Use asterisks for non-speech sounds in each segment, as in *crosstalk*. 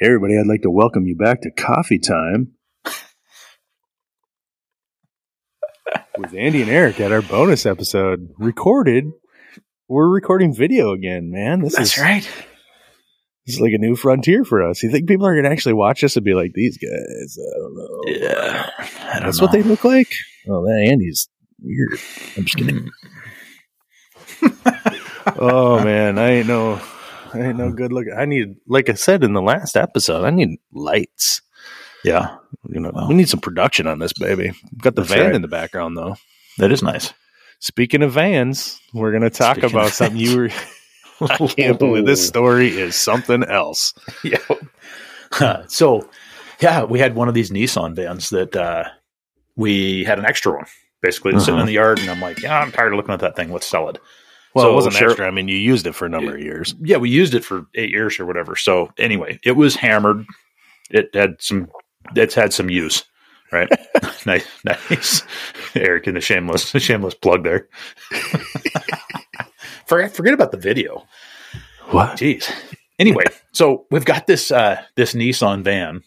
Hey, everybody, I'd like to welcome you back to Coffee Time with Andy and Eric at our bonus episode. Recorded. We're recording video again, man. This That's is right. this is like a new frontier for us. You think people are going to actually watch us and be like, these guys? I don't know. Yeah. I don't That's know. what they look like? Oh, that Andy's weird. I'm just kidding. Hmm. oh, man. I ain't no. I *laughs* ain't no good look. I need, like I said in the last episode, I need lights. Yeah. You know, Well. we need some production on this baby. Got the van right. in the background though. That is nice. Speaking of vans, we're going to talk Speaking about something you were. *laughs* I can't believe this story is something else. *laughs* yeah. so, yeah, we had one of these Nissan vans that uh, we had an extra one, basically sitting Uh-huh. in the yard, and I'm like, yeah, I'm tired of looking at that thing. Let's sell it. Well, So, it wasn't sure- extra. I mean, you used it for a number of years. Yeah, we used it for eight years or whatever. So anyway, it was hammered. It had some. It's had some use, right? *laughs* *laughs* nice, nice. Eric in the shameless, shameless plug there. *laughs* forget, forget about the video. What? Jeez. Anyway, so we've got this uh, this Nissan van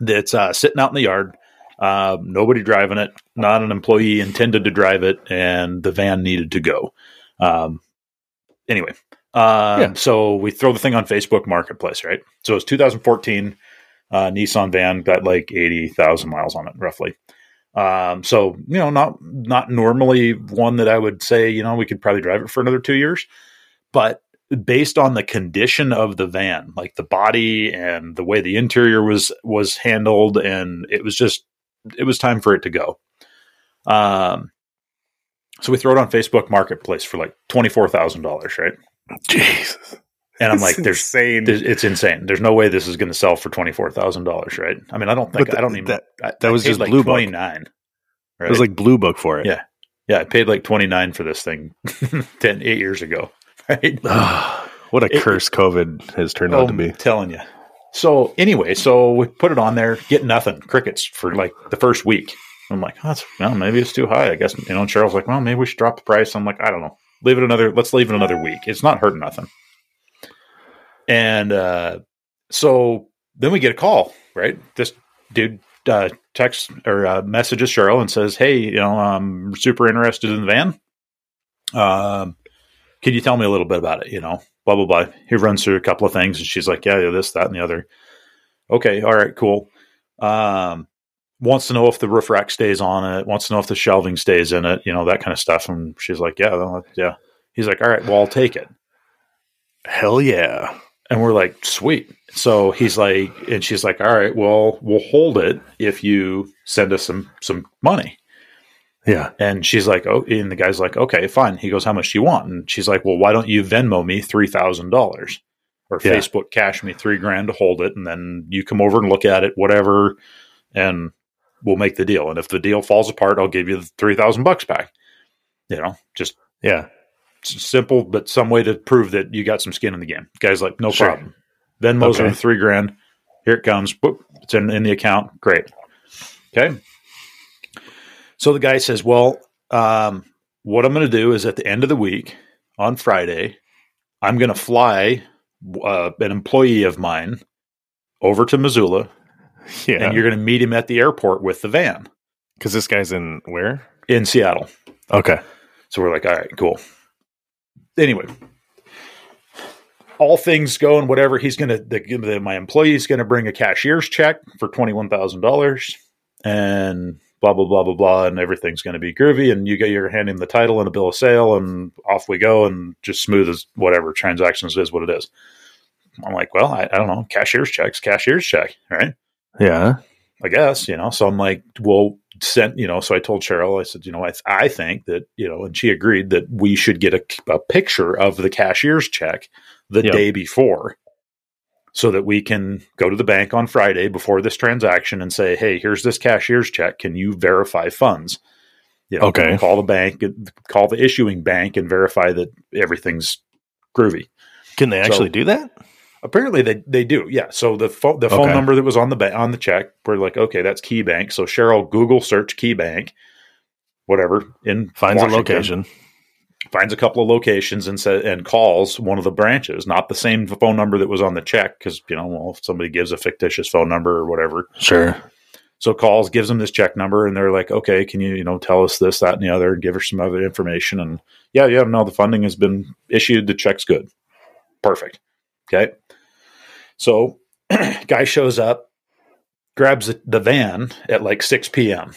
that's uh, sitting out in the yard. Um, nobody driving it. Not an employee intended to drive it, and the van needed to go. Um, anyway, um, Yeah. so we throw the thing on Facebook Marketplace, right? So it's 2014 uh, Nissan van, got like 80,000 miles on it, roughly. Um, so you know, not not normally one that I would say you know we could probably drive it for another two years, but based on the condition of the van, like the body and the way the interior was was handled, and it was just it was time for it to go. Um, so we throw it on Facebook Marketplace for like twenty four thousand dollars, right? Jesus. And I'm like, there's, insane. there's it's insane. There's no way this is going to sell for twenty four thousand dollars, right? I mean, I don't think I don't even that- I, that I was just like Blue Book. twenty nine. Right? It was like Blue Book for it. Yeah. yeah, I paid like twenty nine for this thing *laughs* 10, eight years ago, *laughs* right? *sighs* what a It- curse COVID has turned Oh, out to be. I'm telling you. So anyway, so we put it on there, get nothing, crickets for like the first week. I'm like, oh, well, maybe it's too high. I guess you know. Cheryl's like, well, maybe we should drop the price. I'm like, I don't know. Leave it another. Let's leave it another week. It's not hurting nothing. And uh, so then we get a call. Right, this dude uh, texts or uh, messages Cheryl and says, "Hey, you know, I'm super interested in the van. Um, can you tell me a little bit about it? You know, blah blah blah. He runs through a couple of things, and she's like, "Yeah, yeah, this, that, and the other." Okay, all right, cool. Um, wants to know if the roof rack stays on it. Wants to know if the shelving stays in it. You know that kind of stuff. And she's like, "Yeah, yeah." He's like, "All right, well, I'll take it." Hell yeah. And we're like, "Sweet." So he's like, and she's like, "All right, well, we'll hold it if you send us some some money." Yeah. And she's like, oh, and the guy's like, okay, fine. He goes, how much do you want? And she's like, well, why don't you Venmo me three thousand dollars, or Yeah. Facebook cash me three grand to hold it, and then you come over and look at it, whatever, and we'll make the deal. And if the deal falls apart, I'll give you the three thousand bucks back. You know, just Yeah. simple, but some way to prove that you got some skin in the game. Guy's like, no Sure. problem. Venmo's Okay. are three grand. Here it comes. Boop. It's in, in the account. Great. Okay. So the guy says, well, um, what I'm going to do is at the end of the week on Friday, I'm going to fly uh, an employee of mine over to Missoula, Yeah. and you're going to meet him at the airport with the van Because this guy's in where? in Seattle. Okay. So we're like, all right, cool. Anyway, all things going, whatever. He's the, the my employee's gonna bring a cashier's check for twenty one thousand dollars, and blah blah blah blah blah, and everything's gonna be groovy. And you get your hand him the title and a bill of sale, and off we go, and just smooth as whatever transactions is what it is. I'm like, well, I, I don't know, cashier's checks, cashier's check, right? Yeah. I guess, you know. So I'm like, well, sent, you know. So I told Cheryl, I said, you know, I, I think that, you know, and she agreed that we should get a, a picture of the cashier's check the Yep. day before so that we can go to the bank on Friday before this transaction and say, hey, here's this cashier's check. Can you verify funds? You know, Okay. call the bank, uh, call the issuing bank and verify that everything's groovy. Can they actually So- do that? Apparently they, they do. Yeah. So the phone the phone Okay. number that was on the ba- on the check, we're like, okay, that's Key Bank. So Cheryl Google search Key Bank, whatever in Finds Washington. a location. finds a couple of locations and says and calls one of the branches, not the same phone number that was on the check, because you know, well, if somebody gives a fictitious phone number or whatever, Sure. so calls, gives them this check number, and they're like, "Okay, can you you know tell us this, that, and the other, and give her some other information?" And yeah, yeah, no, the funding has been issued. The check's good, perfect. Okay, so *clears throat* guy shows up, grabs the, the van at like six p.m.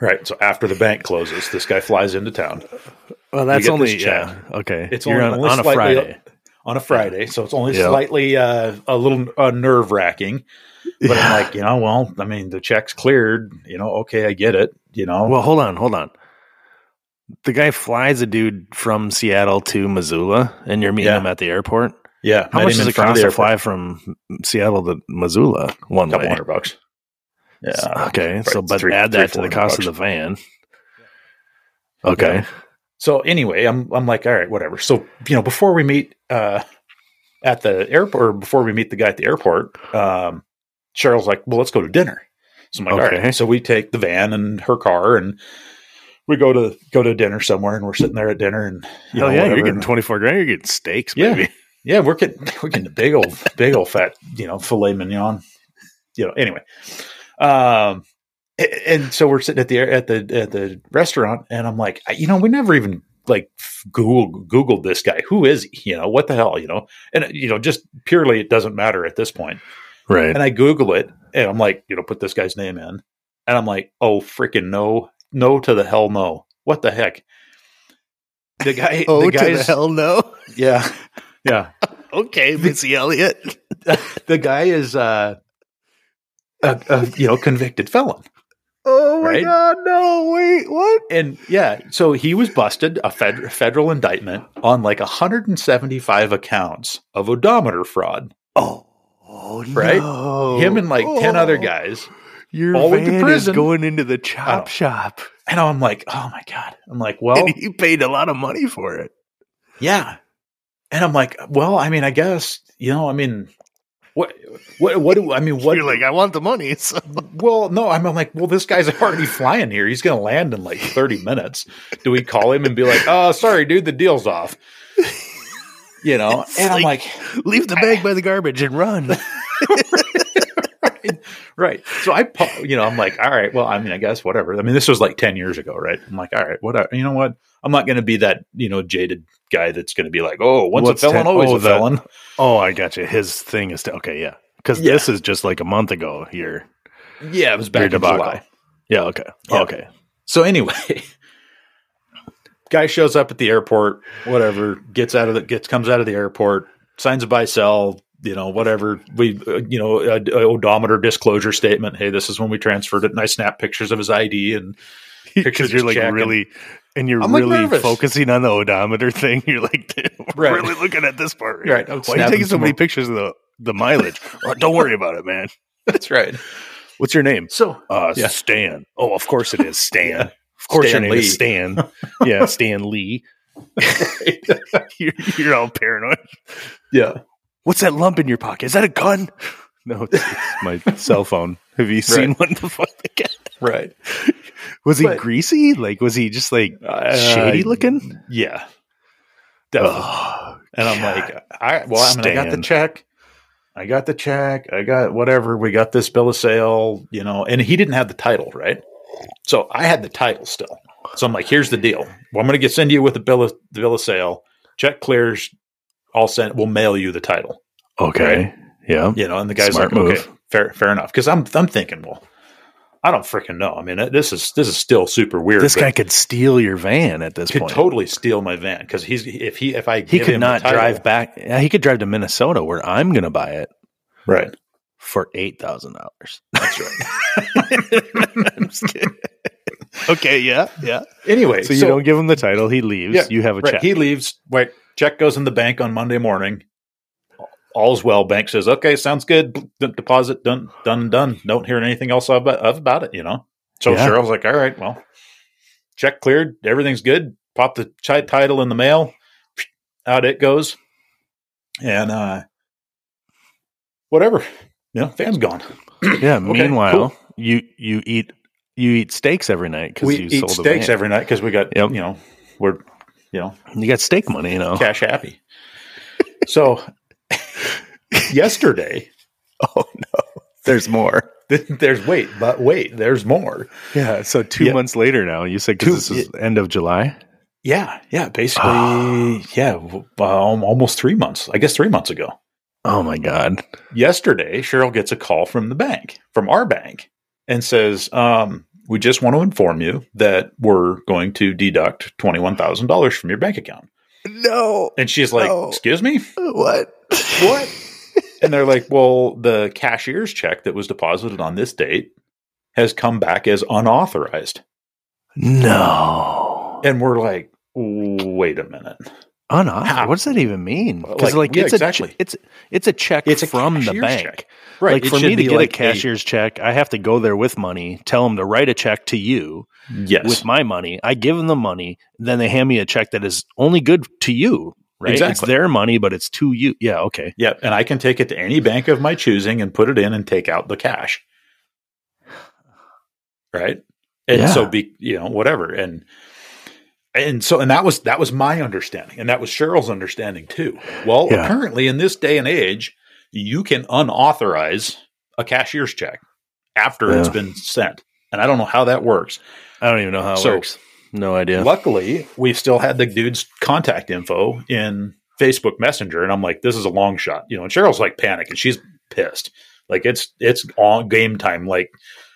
Right, so after the bank closes, this guy flies into town Well, that's only yeah. Okay. It's You're only- on, on a Friday. on a Friday, so it's only Yeah. slightly uh, a little uh, nerve wracking. But I'm like, you know, well, I mean, the check's cleared. You know, okay, I get it. You know, Well, hold on, hold on. The guy flies a dude from Seattle to Missoula, and you're meeting Yeah. him at the airport. Yeah. How much does it cost to fly from Seattle to Missoula one A couple way? hundred bucks. Yeah. okay, so but three- add three, that to the cost bucks. of the van. Okay. Yeah. So anyway, I'm I'm like, all right, whatever. So you know, before we meet uh, at the airport, or before we meet the guy at the airport, um, Cheryl's like, well, let's go to dinner. So I'm like, Okay. right. So we take the van and her car, and we go to go to dinner somewhere, and we're sitting there at dinner, and you Hell know, yeah, whatever. you're getting twenty four grand. You're getting steaks, Yeah. baby. Yeah, we're getting *laughs* we're getting a big old big old fat you know filet mignon. You know, anyway. Um, and so we're sitting at the at the at the restaurant, and I'm like, you know, we never even like Google Googled this guy. Who is he? You know, what the hell? You know, and you know, just purely it doesn't matter at this point. Right. And I Google it, and I'm like, you know, put this guy's name in, and I'm like, oh freaking no, no to the hell no. What the heck? The guy, *laughs* oh, the to the hell no. yeah, yeah. Okay, Missy Elliott. *laughs* the guy is uh, a, a you know convicted felon, Oh my Right? god, no! Wait, what? and yeah, so he was busted a fed- federal indictment on like 175 accounts of odometer fraud. Oh, oh Right? no. Him and like 10 other Oh. guys, Your all van prison. is going into the Oh. chop shop, and I'm like, oh my god, I'm like, well, and he paid a lot of money for it. yeah, and I'm like, well, I mean, I guess you know, I mean. What, what, what do I mean? *laughs* What You're like, I want the money. *laughs* So. Well, no, I'm, I'm like, well, this guy's already flying here. He's going to land in like 30 minutes. Do we call him and be like, oh, sorry, dude, the deal's off? You know, *laughs* It's and I'm like- like, Leave the bag by the garbage and run. Right. So I, you know, I'm like, all right, well, I mean, I guess whatever. I mean, this was like 10 years ago, right? I'm like, all right, whatever. You know what? I'm not going to be that, you know, jaded guy that's going to be like, oh, once What's a felon, ten- always oh, a felon. oh, I got you. His thing is to okay, yeah, because Yeah. this is just like a month ago here. Yeah, it was back in. July. Yeah, okay, Yeah. okay. So anyway, *laughs* guy shows up at the airport, whatever, gets out of the gets comes out of the airport, signs a buy sell, you know, whatever. We uh, you know, a, a odometer disclosure statement. Hey, this is when we transferred it, and I snap pictures of his ID and *laughs* Pictures Because you're like check and- really, and you're I'm, really nervous. focusing on the odometer thing. *laughs* You're like, we're *laughs* Right. really looking at this part. Right. Right. I'm Why are you taking so many more- pictures of the the mileage? oh, don't worry about it, man. that's right. What's your name? So Uh, Yeah. Stan. Oh, of course it is Stan. Yeah. Of course Stan your name Lee. is Stan. yeah, Stan Lee. you're, you're all paranoid. yeah, What's that lump in your pocket? Is that a gun? No, it's, it's my cell phone. Have you *laughs* seen one before? *laughs* right. Was he But- greasy? Like, was he just like Uh, shady looking? Yeah, definitely. Oh, And I'm God. like, I well, I mean, I got the check. I got the check. I got whatever. We got this bill of sale, you know, and he didn't have the title, right? So I had the title still. So I'm like, here's the deal. Well, I'm going to get send you with the bill of the bill of sale. Check clears. I'll send. We'll mail you the title. okay. Yeah. You know, and the guy's Smart like, move. okay, fair, fair enough. Because I'm, I'm thinking, well, I don't freaking know. I mean, this is this is still super weird. This guy could steal your van at this could point. totally steal my van because he's if he if I he could not title- drive back. Yeah, he could drive to Minnesota where I'm going to buy it right. for eight thousand dollars. That's right. *laughs* *laughs* I'm just kidding. Okay, yeah, yeah. Anyway, So you don't give him the title, he leaves. Yeah, you have a right. check. He leaves. Wait, check goes in the bank on Monday morning. All's well. Bank says, "Okay, sounds good. Deposit done, done, done. Don't hear anything else about, about it." You know. So Yeah. Cheryl's like, "All right, well, check cleared. Everything's good. Pop the title in the mail. Out it goes, and uh, whatever. You know, fan's gone. yeah. *clears throat* meanwhile, cool. you you eat you eat steaks every night because We you eat sold steaks every night because we got Yep. you know we're you know, You got steak money, you know. cash happy. so *laughs* yesterday, *laughs* Oh no, there's more. *laughs* there's wait, but wait, there's more. Yeah. So two Yeah. months later now, you said Two- this is end of July. Yeah, yeah, basically, Ah. *gasps* yeah, um, almost three months. I guess three months ago. Oh my god. Yesterday, Cheryl gets a call from the bank, from our bank, and says, um, "We just want to inform you that we're going to deduct twenty one thousand dollars from your bank account." No. And she's like, No. "Excuse me, What? what?" *laughs* and they're like, "Well, the cashier's check that was deposited on this date has come back as unauthorized." No. And we're like, "Wait a minute." Unauthorized. How? What does that even mean? Because Like, like, yeah, it's exactly. a it's it's a check It's a from the bank. check. Right. Like it for me to get like a cashier's check, I have to go there with money, tell them to write a check to you yes. with my money. I give them the money, then they hand me a check that is only good to you. Right? It's their money, but it's to you. Yeah. Okay. Yeah, and I can take it to any bank of my choosing and put it in and take out the cash. Right? And Yeah. so be you know, whatever. And and so and that was that was my understanding. And that was Cheryl's understanding too. Well, Yeah. apparently in this day and age, you can unauthorize a cashier's check after it's been sent. And I don't know how that works. I don't even know how it So- works. No idea. Luckily, we still had the dude's contact info in Facebook Messenger, and I'm like, "This is a long shot," you know. And Cheryl's like panic and she's pissed. Like it's it's on game time. Like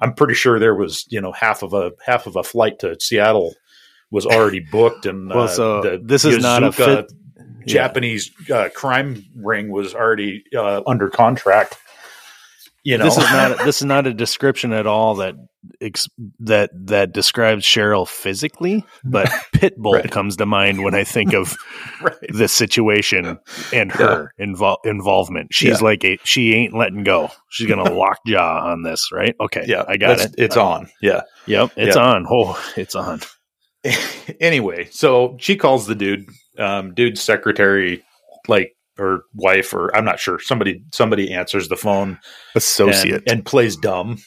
I'm pretty sure there was you know half of a half of a flight to Seattle was already booked, and Well, uh, so the this is not a fit- Japanese uh, crime ring was already uh, under contract. You know, This is not *laughs* this is not a description at all that ex, that that describes Cheryl physically, but *laughs* Pitbull Right. comes to mind when I think of *laughs* right. the situation and her invol- involvement. She's Yeah. like a, she ain't letting go. She's gonna lock jaw on this, right? Okay, Yeah, I got it. It's on. Yeah. Yep, it's Yeah. on. Oh, it's on. *laughs* anyway, so she calls the dude, um, dude's secretary, like her wife, or I'm not sure. Somebody, somebody answers the phone Associate. and, and plays dumb,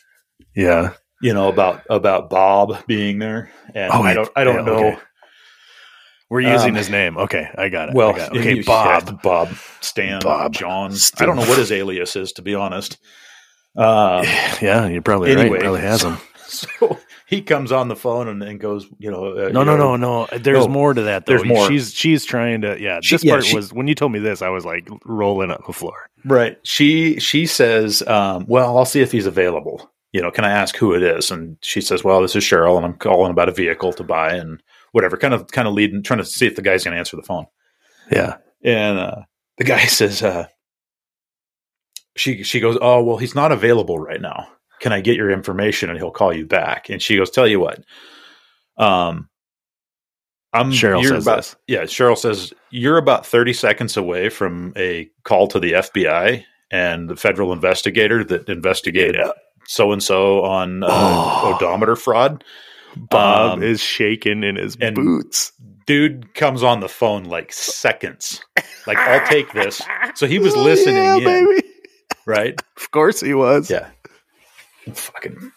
yeah. you know, about about Bob being there, and Oh, I don't, I don't yeah, know. okay. We're using Um, his name. Okay, I got it. Well, got it. okay, Bob. Bob, Stan, Bob. John. Stan. I don't know what his alias is, to be honest. Um, *sighs* yeah, you're probably anyway, right. Probably has him. *laughs* so he comes on the phone and, and goes, you know, uh, No, you no, know, no, no. There's No, more to that. Though. there's more. She's she's trying to. Yeah, She- this yeah, part she- was when you told me this. I was like rolling on the floor. Right. She she says, um, "Well, I'll see if he's available. You know, can I ask who it is?" And she says, "Well, this is Cheryl, and I'm calling about a vehicle to buy and whatever." Kind of kind of leading, trying to see if the guy's going to answer the phone. Yeah. And uh, the guy *laughs* says, uh, "She she goes, oh well, he's not available right now. Can I get your information and he'll call you back?" And she goes, "Tell you what, um." I'm Cheryl says about, this. Yeah, Cheryl says you're about 30 seconds away from a call to the FBI and the federal investigator that investigated so and so on uh, Oh. odometer fraud. Bob Um, is shaking in his boots. Dude comes on the phone like seconds. Like, I'll take this. So he was listening *laughs* yeah, in, baby. right? Of course he was. Yeah. Fucking.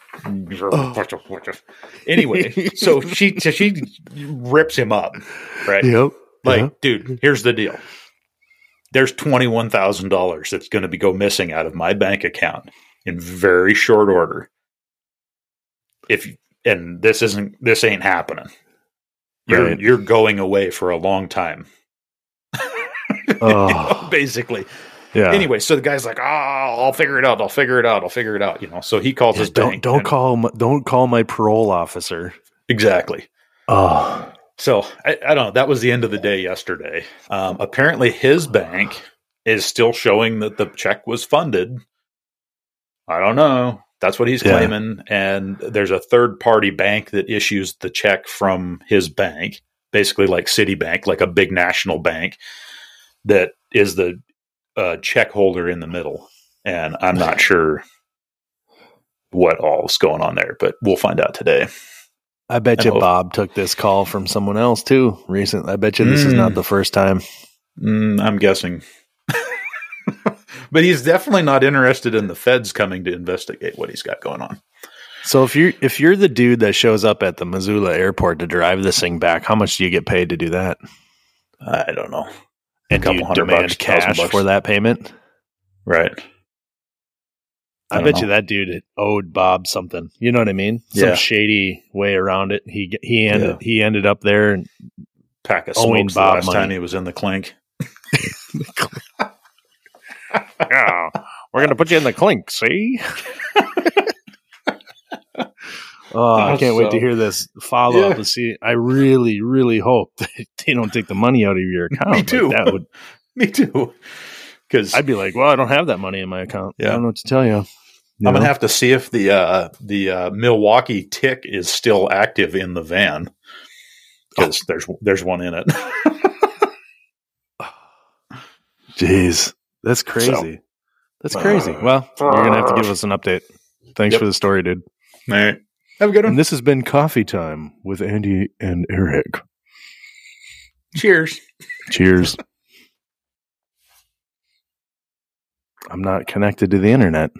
Anyway, *laughs* so she so she rips him up, right? Yep. Like, Yeah. dude, here's the deal. There's twenty one thousand dollars that's going to be go missing out of my bank account in very short order. If and this isn't this ain't happening. You're Right. you're going away for a long time. *laughs* Oh. Basically. Yeah. Anyway, so the guy's like, "Oh, I'll figure it out. I'll figure it out. I'll figure it out." You know. So he calls Yeah, his don't bank. don't and- call my, don't call my parole officer. exactly. Oh. So I, I don't know. That was the end of the day yesterday. Um, apparently, his bank is still showing that the check was funded. I don't know. That's what he's Yeah. claiming. And there's a third party bank that issues the check from his bank, basically like Citibank, like a big national bank that is the uh, check holder in the middle. And I'm not sure what all's going on there, but we'll find out today. I bet I you hope- Bob took this call from someone else too recently. I bet you this is Mm. not the first time. Mm, I'm guessing. *laughs* but he's definitely not interested in the feds coming to investigate what he's got going on. So if you're if you're the dude that shows up at the Missoula airport to drive this thing back, how much do you get paid to do that? I don't know. And couple you hundred demand bucks, cash for that payment? Right. I, I bet know. you that dude owed Bob something. You know what I mean? Some Yeah. shady way around it. He he ended Yeah. he ended up there and Pack of Owing Bob last money. time he was in the clink. *laughs* yeah, we're gonna put you in the clink. See? *laughs* oh, I *laughs* can't wait to hear this follow up Yeah. and see. I really, really hope *laughs* that they don't take the money out of your *laughs* account. Me Like, too. that would, Me too. Because I'd be like, well, I don't have that money in my account. I don't know what to tell you. I'm gonna have to see if the uh, the uh, Milwaukee tick is still active in the van because there's there's one in it. *sighs* Jeez, that's crazy. that's crazy. Well, you're gonna have to give us an update. Thanks Yep. for the story, dude. All right, have a good one. And this has been Coffee Time with Andy and Eric. Cheers. Cheers. I'm not connected to the internet.